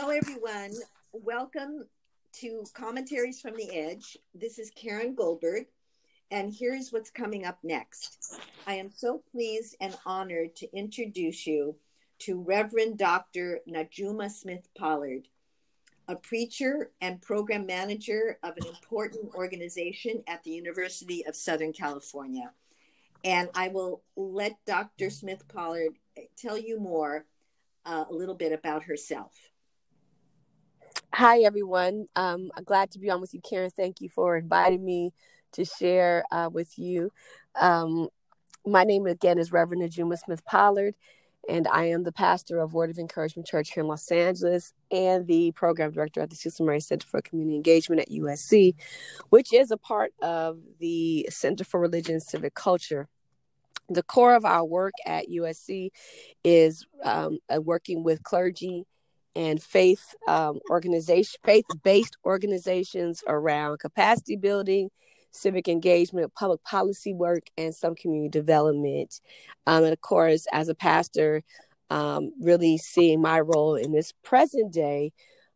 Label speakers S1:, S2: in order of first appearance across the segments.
S1: Hello, everyone. Welcome to Commentaries from the Edge. This is Karen Goldberg, and here's what's coming up next. I am so pleased and honored to introduce you to Reverend Dr. Najuma Smith Pollard, a preacher and program manager of an important organization at the University of Southern California. And I will let Dr. Smith Pollard tell you more uh, a little bit about herself.
S2: Hi, everyone. Um, I'm glad to be on with you, Karen. Thank you for inviting me to share uh, with you. Um, my name again is Reverend Najuma Smith Pollard, and I am the pastor of Word of Encouragement Church here in Los Angeles and the program director at the Cecil Murray Center for Community Engagement at USC, which is a part of the Center for Religion and Civic Culture the core of our work at USC is um, working with clergy and faith um, organization, faith-based organizations around capacity building, civic engagement, public policy work, and some community development. Um, and of course, as a pastor, um, really seeing my role in this present day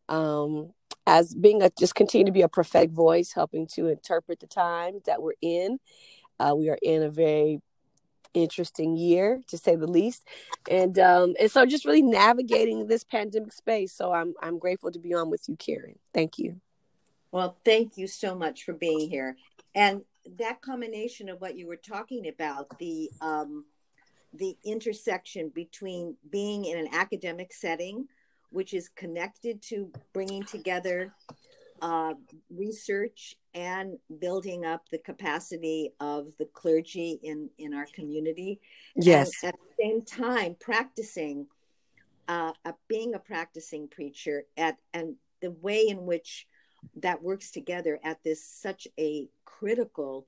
S2: um, as being a just continue to be a prophetic voice, helping to interpret the times that we're in. Uh, we are in a very interesting year to say the least. And um and so just really navigating this pandemic space. So i'm i'm grateful to be on with you karen. Thank you.
S1: Well thank you so much for being here. And that combination of what you were talking about the um the intersection between being in an academic setting which is connected to bringing together uh, research and building up the capacity of the clergy in in our community.
S2: Yes.
S1: and at the same time practicing uh, uh, being a practicing preacher at and the way in which that works together at this such a critical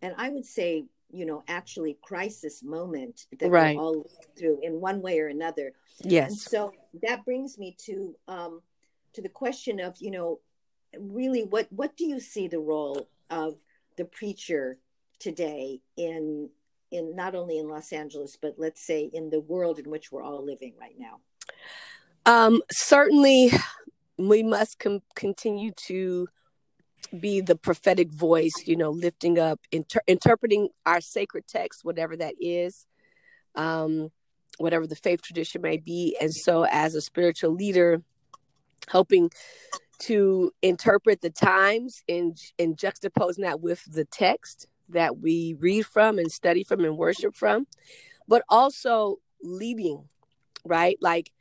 S1: and i would say you know actually crisis moment that right. we're all through in one way or another.
S2: Yes.
S1: and so that brings me to um to the question of you know really what what do you see the role of the preacher today in in not only in Los Angeles but let's say in the world in which we're all living right now?
S2: Um certainly we must com- continue to be the prophetic voice you know lifting up inter- interpreting our sacred text whatever that is um whatever the faith tradition may be. And so as a spiritual leader helping to interpret the times and and juxtaposing that with the text that we read from and study from and worship from but also leading right? Like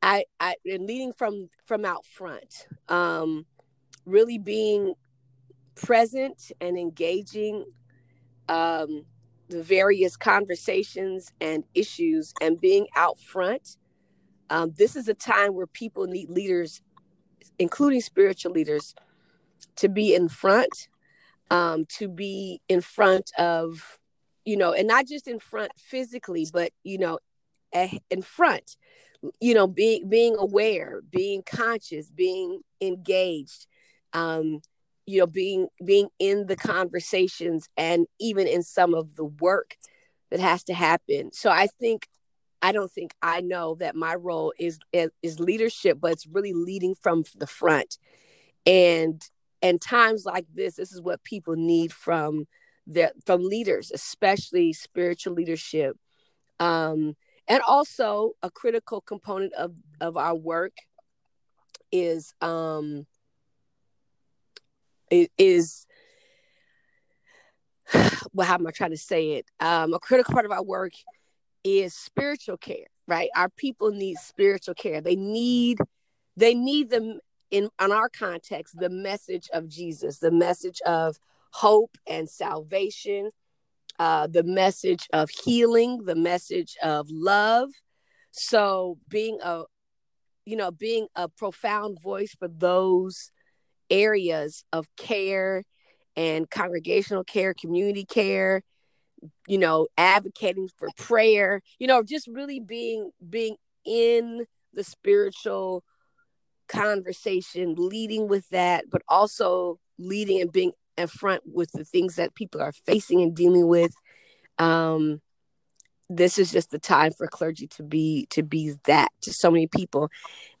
S2: i i and leading from from out front um really being present and engaging um the various conversations and issues and being out front. Um, this is a time where people need leaders including spiritual leaders, to be in front, um, to be in front of, you know, and not just in front physically, but you know, in front, you know, being being aware, being conscious, being engaged, um, you know, being being in the conversations and even in some of the work that has to happen. So I think I don't think I know that my role is, is is leadership, but it's really leading from the front. And and times like this, this is what people need from their from leaders, especially spiritual leadership. Um, and also a critical component of of our work is um is well how am i trying to say it um a critical part of our work is spiritual care, right? Our people need spiritual care. They need they need them in on our context the message of Jesus, the message of hope and salvation, uh, the message of healing, the message of love. So being a you know being a profound voice for those areas of care and congregational care, community care, you know advocating for prayer you know just really being being in the spiritual conversation leading with that but also leading and being in front with the things that people are facing and dealing with. Um this is just the time for clergy to be to be that to so many people.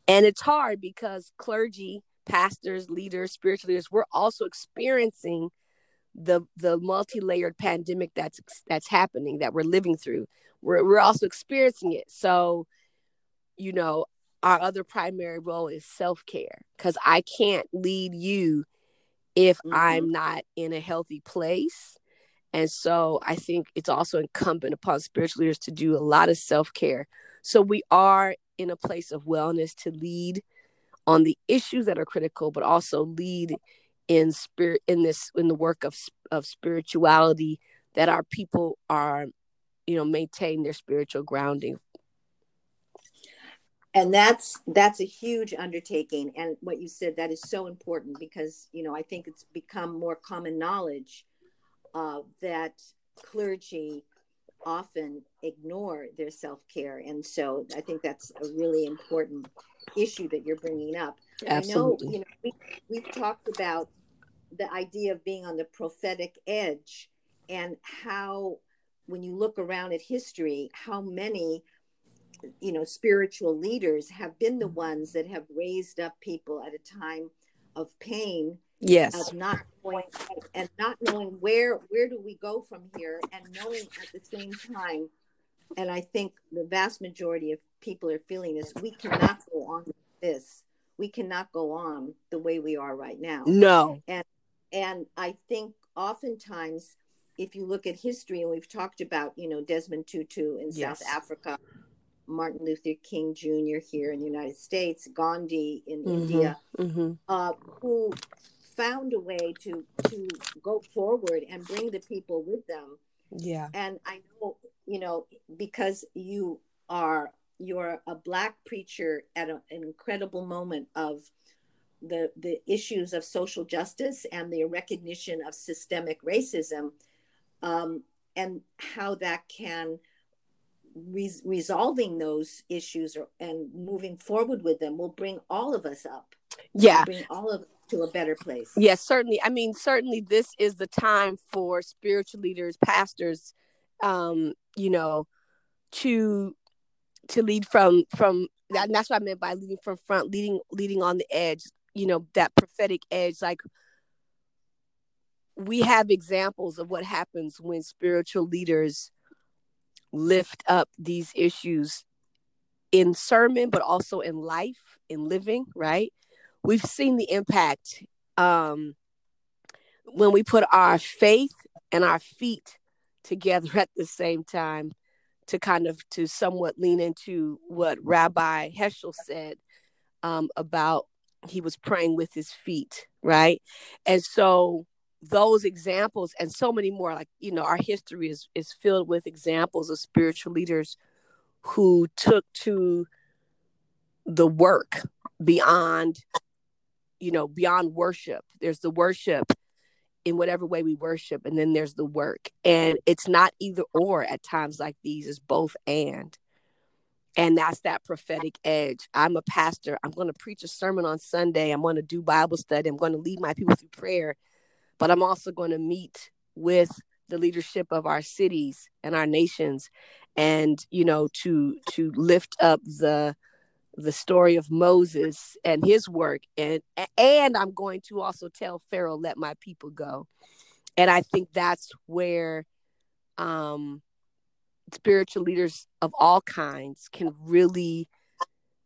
S2: And it's hard because clergy, pastors, leaders, spiritual leaders, we're also experiencing the the multi-layered pandemic that's that's happening that we're living through. We're we're also experiencing it. So, you know, our other primary role is self-care because I can't lead you if mm-hmm. I'm not in a healthy place. And so I think it's also incumbent upon spiritual leaders to do a lot of self care. So we are in a place of wellness to lead on the issues that are critical, but also lead in spirit in this in the work of of spirituality that our people are, you know, maintain their spiritual grounding.
S1: And that's that's a huge undertaking. And what you said that is so important because you know I think it's become more common knowledge uh, that clergy often ignore their self care. And so I think that's a really important issue that you're bringing up. Absolutely. I know, you know, we, we've talked about the idea of being on the prophetic edge and how, when you look around at history, how many you know spiritual leaders have been the ones that have raised up people at a time of pain
S2: yes.
S1: of not knowing and not knowing where where do we go from here and knowing at the same time. And i think the vast majority of people are feeling this. We cannot go on with this. We cannot go on the way we are right now.
S2: No.
S1: And and i think oftentimes if you look at history and we've talked about you know desmond tutu in yes. south africa Martin Luther King Jr. here in the United States, Gandhi in mm-hmm, India, mm-hmm. Uh, who found a way to to go forward and bring the people with them
S2: yeah
S1: and i know you know because you are you're a black preacher at a, an incredible moment of the the issues of social justice and the recognition of systemic racism um, and how that can re- resolving those issues or, and moving forward with them will bring all of us up
S2: yeah
S1: bring all of to a better place.
S2: Yes, certainly. I mean, certainly this is the time for spiritual leaders, pastors, um, you know, to to lead from from that, that's what I meant by leading from front, leading leading on the edge, you know, that prophetic edge. Like we have examples of what happens when spiritual leaders lift up these issues in sermon, but also in life, in living, right? we've seen the impact um, when we put our faith and our feet together at the same time to kind of to somewhat lean into what rabbi heschel said um, about he was praying with his feet right and so those examples and so many more like you know our history is is filled with examples of spiritual leaders who took to the work beyond you know, beyond worship. There's the worship in whatever way we worship, and then there's the work. And it's not either or at times like these, it's both and. And that's that prophetic edge. I'm a pastor. I'm going to preach a sermon on Sunday. I'm going to do Bible study. I'm going to lead my people through prayer. But I'm also going to meet with the leadership of our cities and our nations and you know to to lift up the the story of Moses and his work and and I'm going to also tell Pharaoh let my people go. And I think that's where um spiritual leaders of all kinds can really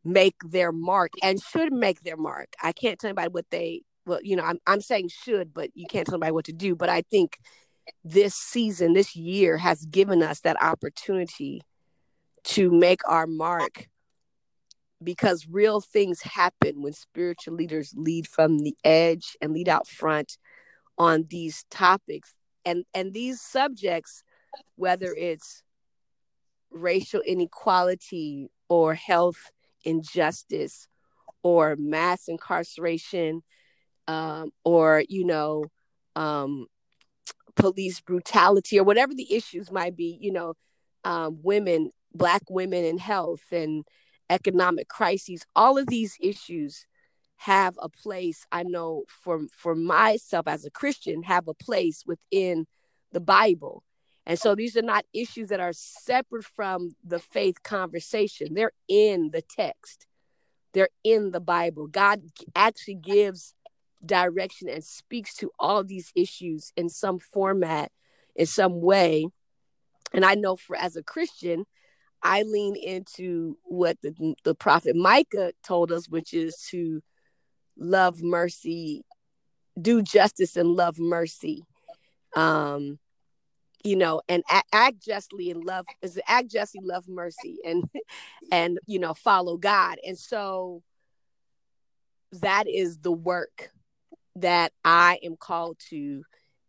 S2: make their mark and should make their mark. I can't tell anybody what they well, you know, I'm I'm saying should, but you can't tell anybody what to do. But I think this season, this year has given us that opportunity to make our mark because real things happen when spiritual leaders lead from the edge and lead out front on these topics and and these subjects whether it's racial inequality or health injustice or mass incarceration um, or you know um, police brutality or whatever the issues might be you know um, women black women in health and economic crises all of these issues have a place i know for for myself as a christian have a place within the bible and so these are not issues that are separate from the faith conversation they're in the text they're in the Bible. God actually gives direction and speaks to all these issues in some format, in some way. And I know for as a Christian, I lean into what the, the prophet Micah told us, which is to love mercy, do justice and love mercy. Um, you know, and act, justly and love is act justly, love mercy, and and you know, follow God. And so that is the work that I am called to.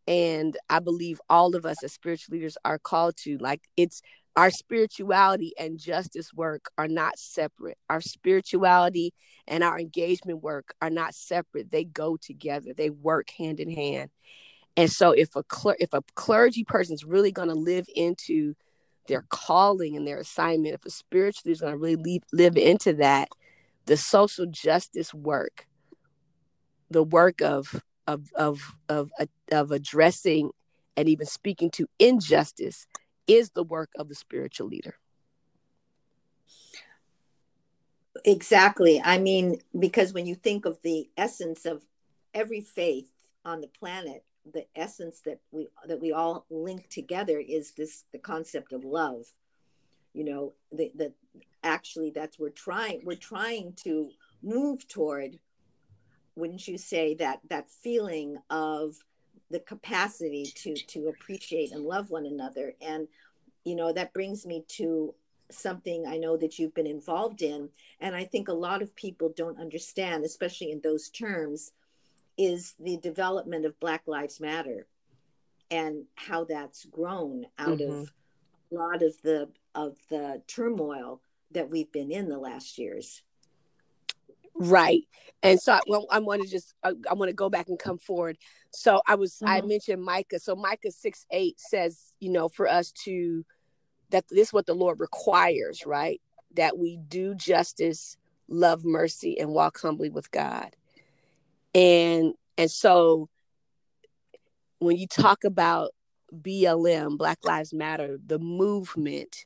S2: And I believe all of us as spiritual leaders are called to. Like it's our spirituality and justice work are not separate. Our spirituality and our engagement work are not separate. They go together. They work hand in hand. And so if a cler- if a clergy person is really going to live into their calling and their assignment, if a spiritual leader is going to really live, live into that, the social justice work, the work of of of of of addressing and even speaking to injustice is the work of the spiritual leader.
S1: Exactly. I mean, because when you think of the essence of every faith on the planet, the essence that we that we all link together is this the concept of love. You know, the the actually that's we're trying we're trying to move toward wouldn't you say that that feeling of the capacity to to appreciate and love one another and you know that brings me to something i know that you've been involved in and i think a lot of people don't understand especially in those terms is the development of black lives matter and how that's grown out mm-hmm. of a lot of the of the turmoil that we've been in the last years
S2: right and so I, well, I want to just I, I want to go back and come forward. So I was mm-hmm. I mentioned Micah. So Micah six eight says, you know, for us to that this is what the Lord requires, right? That we do justice, love mercy, and walk humbly with God. And and so when you talk about BLM, Black Lives Matter, the movement,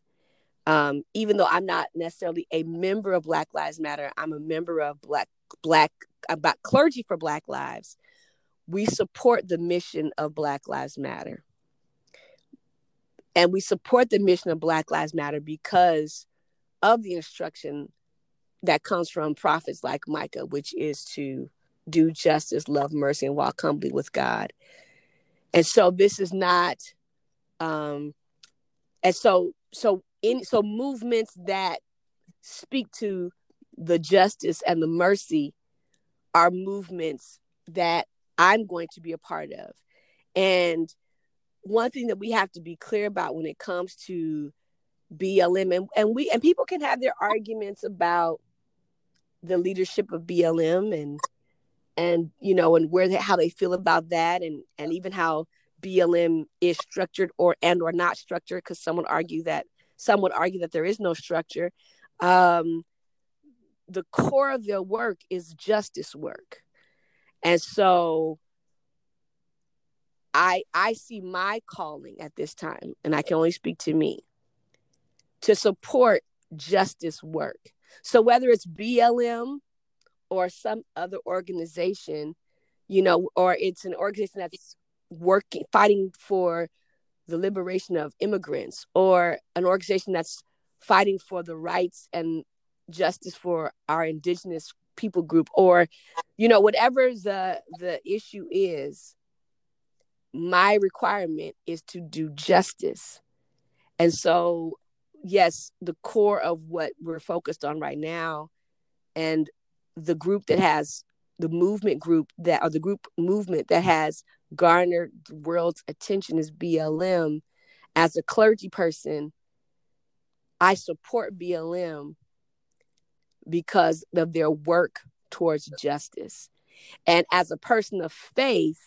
S2: um, even though I'm not necessarily a member of Black Lives Matter, I'm a member of Black Black about clergy for Black Lives. We support the mission of Black Lives Matter. And we support the mission of Black Lives Matter because of the instruction that comes from prophets like Micah, which is to do justice, love mercy, and walk humbly with God. And so this is not um and so so in so movements that speak to the justice and the mercy are movements that I'm going to be a part of. And one thing that we have to be clear about when it comes to BLM and, and we and people can have their arguments about the leadership of BLM and and you know and where they, how they feel about that and and even how BLM is structured or and or not structured because someone argue that some would argue that there is no structure. Um, the core of their work is justice work. And so i i see my calling at this time and i can only speak to me to support justice work. So whether it's blm or some other organization you know or it's an organization that's working fighting for the liberation of immigrants or an organization that's fighting for the rights and justice for our indigenous people group or you know whatever the the issue is my requirement is to do justice. And so yes the core of what we're focused on right now and the group that has the movement group that or the group movement that has garnered the world's attention is BLM as a clergy person I support BLM because of their work towards justice. And as a person of faith,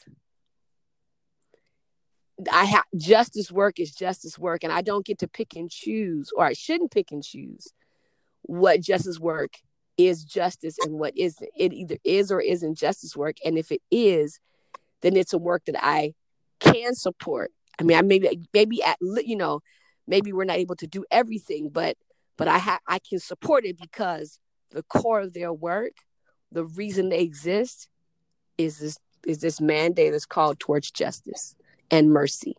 S2: I have justice work is justice work, and I don't get to pick and choose, or I shouldn't pick and choose what justice work is justice and what isn't. It either is or isn't justice work, and if it is, then it's a work that I can support. I mean, I maybe maybe at you know, maybe we're not able to do everything, but but I have I can support it because the core of their work, the reason they exist, is this is this mandate that's called towards justice and mercy.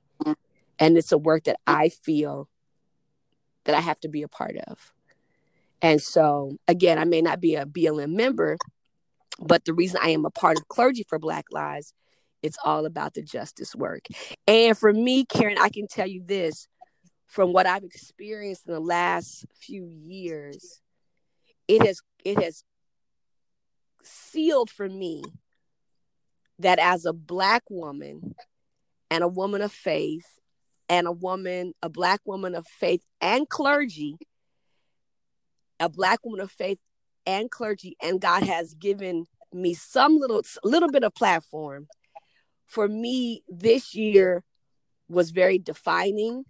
S2: And it's a work that I feel that I have to be a part of. And so, again, I may not be a BLM member, but the reason I am a part of Clergy for Black Lives, it's all about the justice work. And for me, Karen, I can tell you this from what I've experienced in the last few years, it has it has sealed for me that as a black woman and a woman of faith and a woman, a black woman of faith and clergy, a black woman of faith and clergy, and God has given me some little little bit of platform. For me, this year was very defining,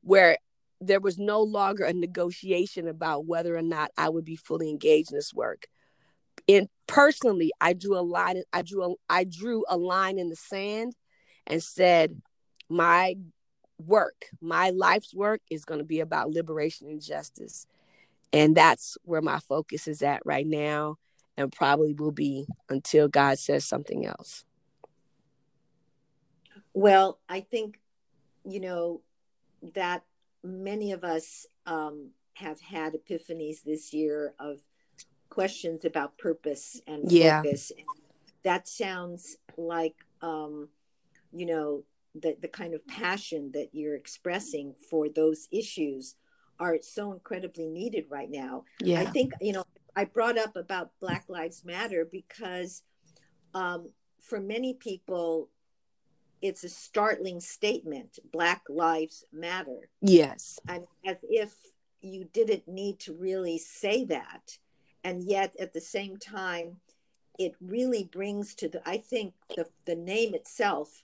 S2: where there was no longer a negotiation about whether or not I would be fully engaged in this work. In personally, I drew a line. I drew a, I drew a line in the sand, and said, "My work, my life's work, is going to be about liberation and justice." And that's where my focus is at right now, and probably will be until God says something else.
S1: Well, I think, you know, that many of us um, have had epiphanies this year of questions about purpose and yeah. focus. That sounds like, um, you know, the, the kind of passion that you're expressing for those issues are so incredibly needed right now. Yeah. I think, you know, I brought up about Black Lives Matter because um, for many people, it's a startling statement Black Lives Matter.
S2: Yes.
S1: And as if you didn't need to really say that. And yet at the same time, it really brings to the, I think the, the name itself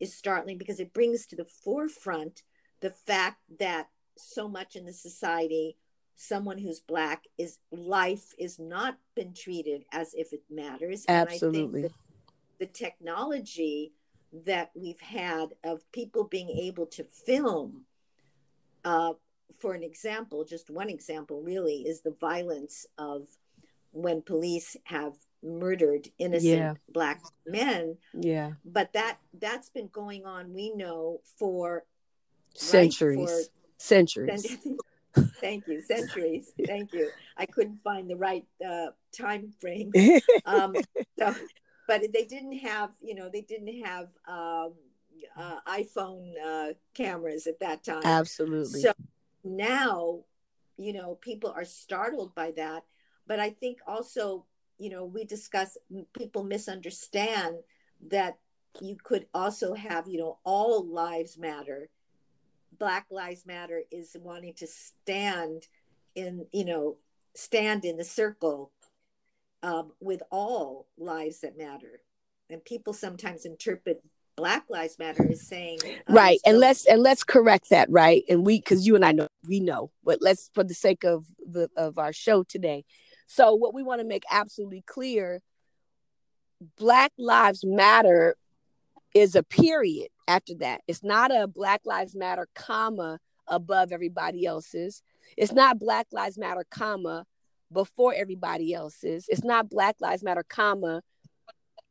S1: is startling because it brings to the forefront the fact that so much in the society someone who's black is life is not been treated as if it matters.
S2: Absolutely
S1: and I think the technology that we've had of people being able to film uh, for an example just one example really is the violence of when police have murdered innocent yeah. black men.
S2: Yeah.
S1: But that that's been going on we know for
S2: centuries. right, centuries.
S1: Thank you. Centuries. Thank you. I couldn't find the right uh, time frame. Um, so but they didn't have you know they didn't have um, uh, iphone uh, cameras at that time.
S2: Absolutely.
S1: So now you know people are startled by that. But i think also you know we discuss people misunderstand that you could also have you know all lives matter black lives matter is wanting to stand in you know stand in the circle um, with all lives that matter. And people sometimes interpret black lives matter as saying
S2: uh, right and let's and let's correct that right? And we because you and i know we know but let's for the sake of the of our show today. So what we want to make absolutely clear black lives matter is a period after that. It's not a Black Lives Matter comma above everybody else's. It's not Black Lives Matter comma before everybody else's. It's not Black Lives Matter comma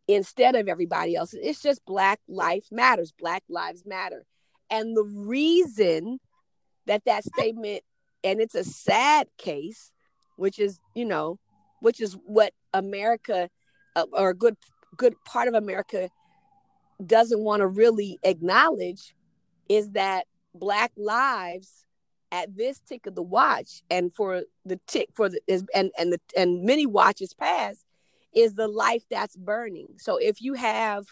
S2: instead of everybody else's. It's just Black Life Matters. Black Lives Matter. And the reason that that statement, and it's a sad case, which is, you know, which is what America uh, or a good good part of America doesn't want to really acknowledge is that black lives at this tick of the watch and for the tick for the is and and the and many watches past is the life that's burning. So if you have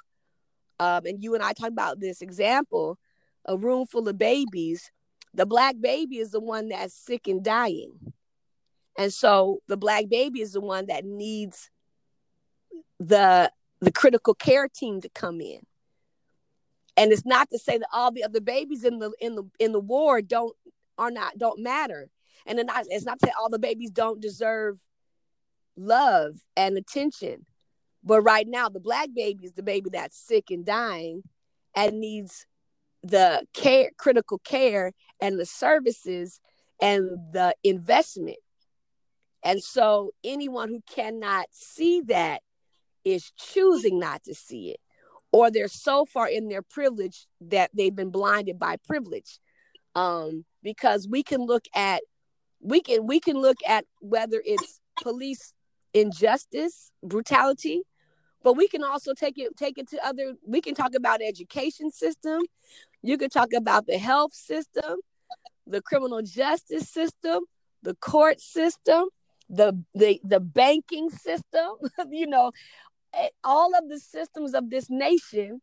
S2: um and you and i talk about this example a room full of babies the black baby is the one that's sick and dying. And so the black baby is the one that needs the the critical care team to come in and it's not to say that all the other babies in the in the in the ward don't are not don't matter. And it's not to say all the babies don't deserve love and attention. But right now the black baby is the baby that's sick and dying and needs the care critical care and the services and the investment. And so anyone who cannot see that is choosing not to see it, or they're so far in their privilege that they've been blinded by privilege. Um, because we can look at we can we can look at whether it's police injustice, brutality, but we can also take it take it to other we can talk about education system, you can talk about the health system, the criminal justice system, the court system, the the the banking system, you know, Eh, all of the systems of this nation,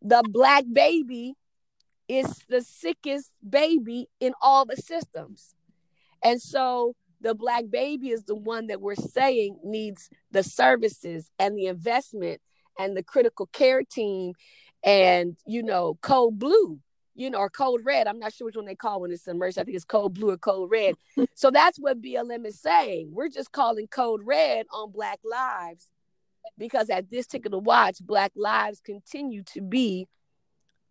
S2: the black baby is the sickest baby in all the systems. And so the black baby is the one that we're saying needs the services and the investment and the critical care team and you know code blue you know or code red. I'm not sure which one they call when it's emergency i think it's code blue or code red. So that's what blm is saying. We're just calling code red on black lives because at this tick of the watch black lives continue to be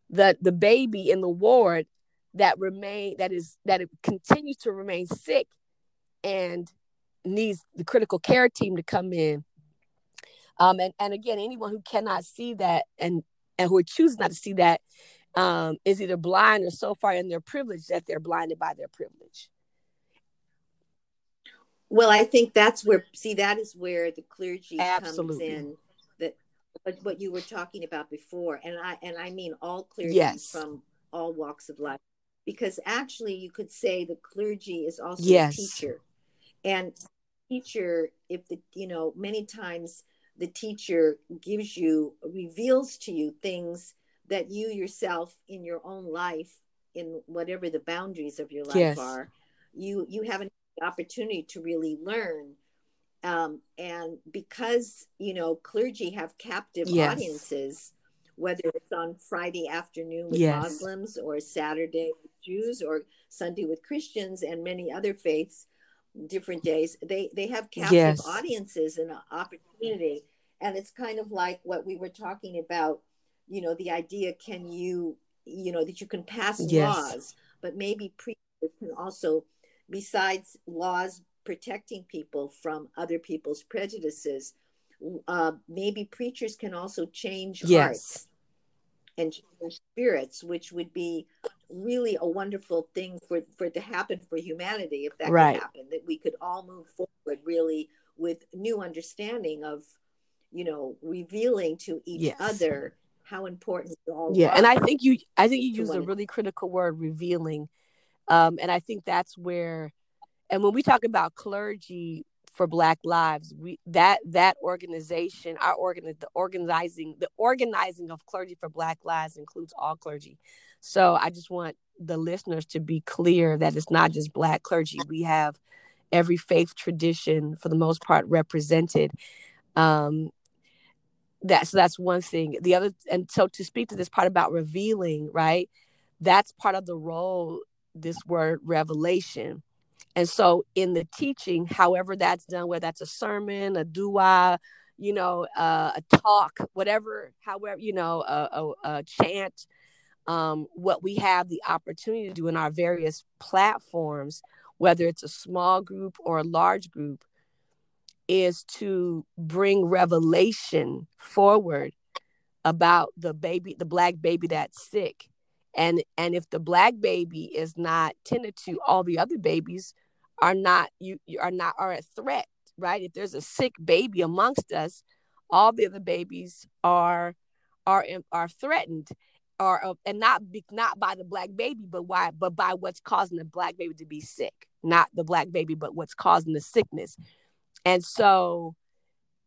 S2: the the baby in the ward that remain that is that it continues to remain sick and needs the critical care team to come in. Um, and, and again, anyone who cannot see that and and who choose not to see that um, is either blind or so far in their privilege that they're blinded by their privilege.
S1: Well, I think that's where see that is where the clergy Absolutely. comes in. That what you were talking about before, and I and I mean all clergy yes. from all walks of life, because actually you could say the clergy is also yes. a teacher and teacher if the you know many times the teacher gives you reveals to you things that you yourself in your own life in whatever the boundaries of your life yes. are you you have an opportunity to really learn um, and because you know clergy have captive yes. audiences whether it's on friday afternoon with yes. muslims or saturday with jews or sunday with christians and many other faiths different days they they have captive yes. audiences and opportunity and it's kind of like what we were talking about you know the idea can you you know that you can pass yes. laws but maybe preachers can also besides laws protecting people from other people's prejudices uh, maybe preachers can also change yes. hearts and spirits, which would be really a wonderful thing for for it to happen for humanity if that right. could happen. That we could all move forward really with new understanding of, you know, revealing to each yes. other how important all
S2: yeah and i think you i think you use a really critical word revealing um and i think that's where and when we talk about clergy for black lives we that that organization our organ the organizing the organizing of clergy for black lives includes all clergy. So i just want the listeners to be clear that it's not just black clergy. We have every faith tradition for the most part represented. Um that's that's one thing. The other and so to speak to this part about revealing right that's part of the role this word revelation. And so in the teaching, however that's done, whether that's a sermon, a dua, you know, uh, a talk, whatever, however, you know, a, a, a chant, um, what we have the opportunity to do in our various platforms, whether it's a small group or a large group, is to bring revelation forward about the baby, the black baby that's sick and and if the black baby is not tended to all the other babies are not you, you are not are a threat right? If there's a sick baby amongst us all the other babies are are are threatened uh, and not not by the black baby but why but by what's causing the black baby to be sick not the black baby but what's causing the sickness. And so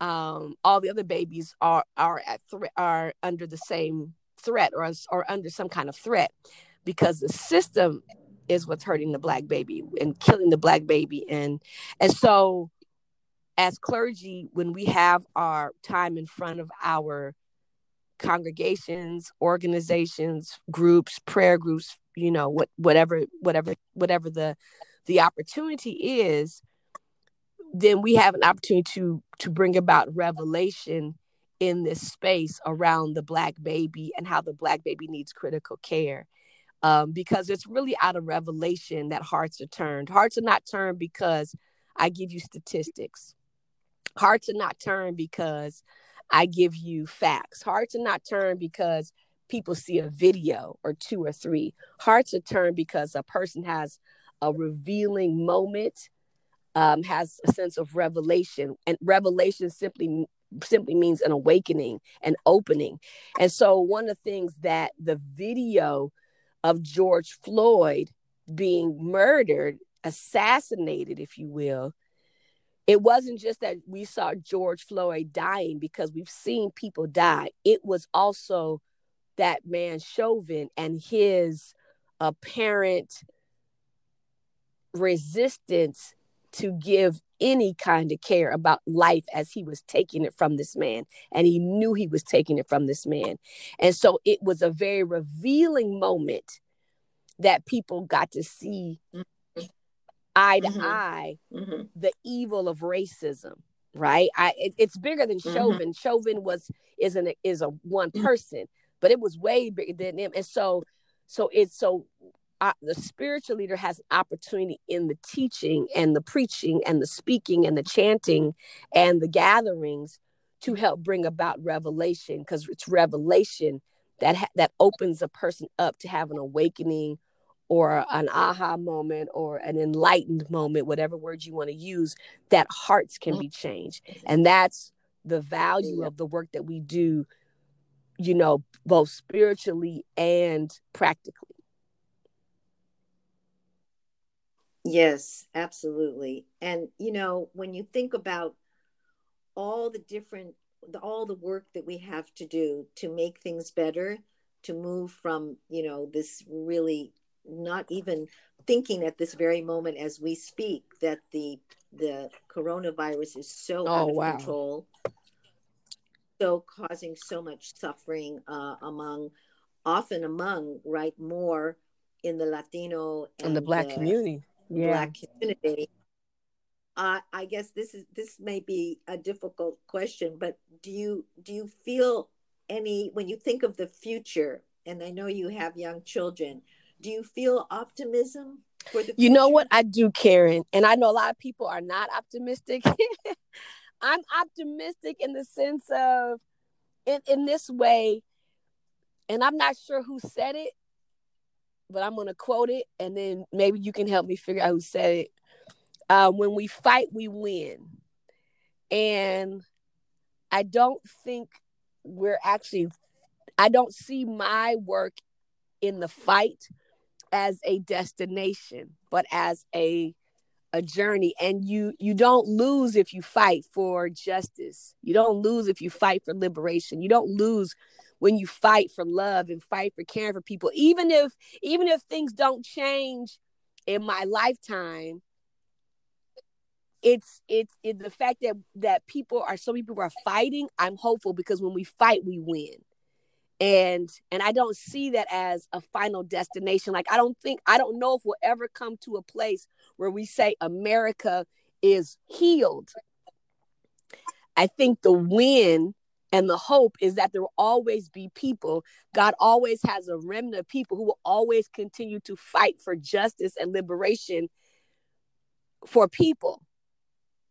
S2: um all the other babies are are at threat are under the same threat or or under some kind of threat because the system is what's hurting the black baby and killing the black baby. And and so as clergy when we have our time in front of our congregations organizations groups prayer groups you know what whatever whatever whatever the the opportunity is then we have an opportunity to to bring about revelation in this space around the black baby and how the black baby needs critical care um, because it's really out of revelation that hearts are turned. Hearts are not turned because I give you statistics. Hearts are not turned because I give you facts. Hearts are not turned because people see a video or two or three. Hearts are turned because a person has a revealing moment, um, has a sense of revelation, and revelation simply simply means an awakening, an opening. And so, one of the things that the video of George Floyd being murdered, assassinated, if you will, it wasn't just that we saw George Floyd dying because we've seen people die. It was also that man Chauvin and his apparent resistance to give any kind of care about life as he was taking it from this man. And he knew he was taking it from this man. And so it was a very revealing moment that people got to see mm-hmm. eye to mm-hmm. eye mm-hmm. the evil of racism right i it, it's bigger than mm-hmm. chauvin chauvin was is an is a one mm-hmm. person but it was way bigger than him and so so it's so uh, the spiritual leader has an opportunity in the teaching and the preaching and the speaking and the chanting and the gatherings to help bring about revelation because it's revelation that ha- that opens a person up to have an awakening or an aha moment or an enlightened moment whatever words you want to use that hearts can be changed. And that's the value of the work that we do you know both spiritually and practically
S1: Yes, absolutely. And you know, when you think about all the different the, all the work that we have to do to make things better, to move from, you know, this really not even thinking at this very moment as we speak that the the coronavirus is so oh, out of wow. control so causing so much suffering uh, among often among right more in the latino
S2: and, and the black the, community
S1: yeah. black community uh, i guess this is this may be a difficult question but do you do you feel any when you think of the future and i know you have young children do you feel optimism for the future?
S2: you know what i do karen and i know a lot of people are not optimistic i'm optimistic in the sense of in, in this way and i'm not sure who said it but I'm going to quote it and then maybe you can help me figure out who said it. Uh, when we fight, we win. And I don't think we're actually, I don't see my work in the fight as a destination, but as a a journey and you you don't lose if you fight for justice you don't lose if you fight for liberation you don't lose when you fight for love and fight for caring for people. Even if even if things don't change in my lifetime it's it's it, the fact that that people are so many people are fighting i'm hopeful because when we fight we win. And and i don't see that as a final destination. Like i don't think i don't know if we'll ever come to a place where we say america is healed. I think the win and the hope is that there will always be people. God always has a remnant of people who will always continue to fight for justice and liberation for people,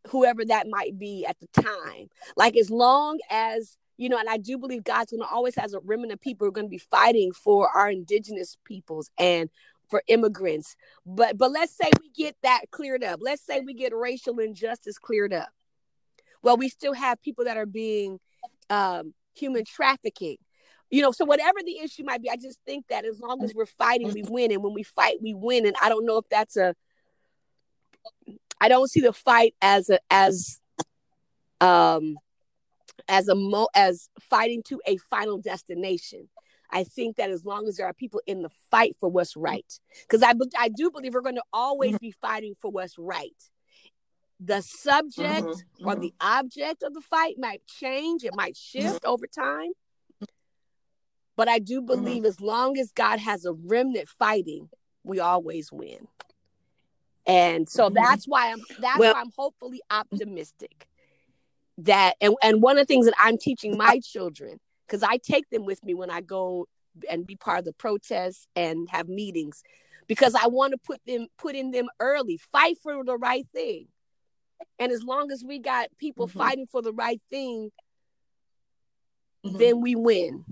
S2: whoever that might be at the time. Like, as long as, you know, and I do believe God's going to always has a remnant of people who are going to be fighting for our indigenous peoples and for immigrants. But but let's say we get that cleared up. Let's say we get racial injustice cleared up. Well, we still have people that are being um, human trafficking. You know, so whatever the issue might be, I just think that as long as we're fighting, we win. And when we fight, we win. And I don't know if that's a I don't see the fight as a as um as a mo as fighting to a final destination. I think that as long as there are people in the fight for what's right, because I I do believe we're going to always be fighting for what's right the subject mm-hmm, or mm-hmm. the object of the fight might change, it might mm-hmm. shift mm-hmm. over time. But I do mm-hmm. believe as long as God has a remnant fighting, we always win. And so mm-hmm. that's why I'm that's well, why I'm hopefully optimistic. That and, and one of the things that I'm teaching my children, because I take them with me when I go and be part of the protests and have meetings, because I want to put them put in them early, fight for the right thing And as long as we got people
S1: Mhm.
S2: fighting for the right thing,
S1: Mhm.
S2: then we win.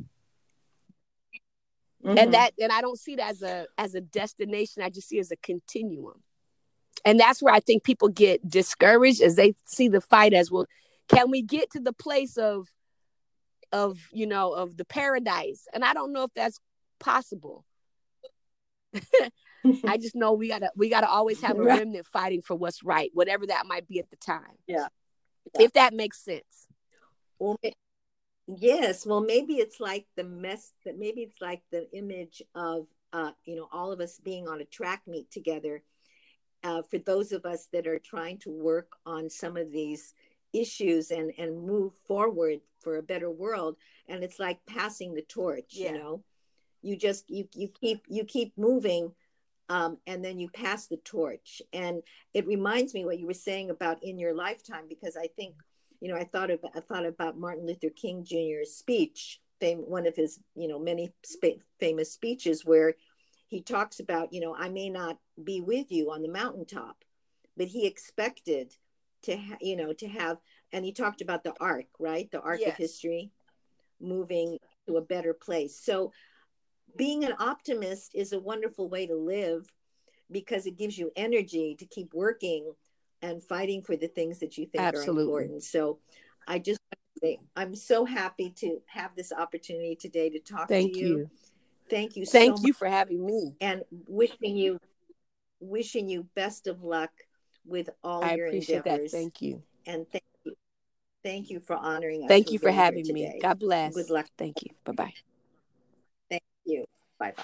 S1: Mhm.
S2: And that and I don't see it as a as a destination. I just see it as a continuum. And that's where I think people get discouraged as they see the fight as well. Can we get to the place of of you know of the paradise? And I don't know if that's possible. I just know we gotta we gotta always have a remnant fighting for what's right, whatever that might be at the time.
S1: Yeah.
S2: If that makes sense.
S1: Well, yes. Well, maybe it's like the mess that maybe it's like the image of, uh, you know, all of us being on a track meet together. Uh, for those of us that are trying to work on some of these issues and and move forward for a better world, and it's like passing the torch.
S2: Yeah.
S1: You know, you just you you keep you keep moving. Um, and then you pass the torch, and it reminds me what you were saying about in your lifetime, because I think you know, I thought about I thought about Martin Luther King Jr.'s speech, fame, one of his you know many spa- famous speeches where he talks about you know I may not be with you on the mountaintop, but he expected to ha- you know to have, and he talked about the arc, right, the arc
S2: Yes.
S1: of history, moving to a better place. So, being an optimist is a wonderful way to live because it gives you energy to keep working and fighting for the things that you think
S2: Absolutely.
S1: are important. So I just want to say I'm so happy to have this opportunity today to talk
S2: Thank
S1: to
S2: you.
S1: you. Thank you
S2: Thank
S1: so
S2: you for having me.
S1: and wishing you wishing you best of luck with all
S2: I
S1: your
S2: appreciate that.
S1: endeavors.
S2: Thank you.
S1: and thank you. Thank you for honoring us.
S2: Thank you for having me. God bless.
S1: Good luck.
S2: Thank you. Bye bye.
S1: You.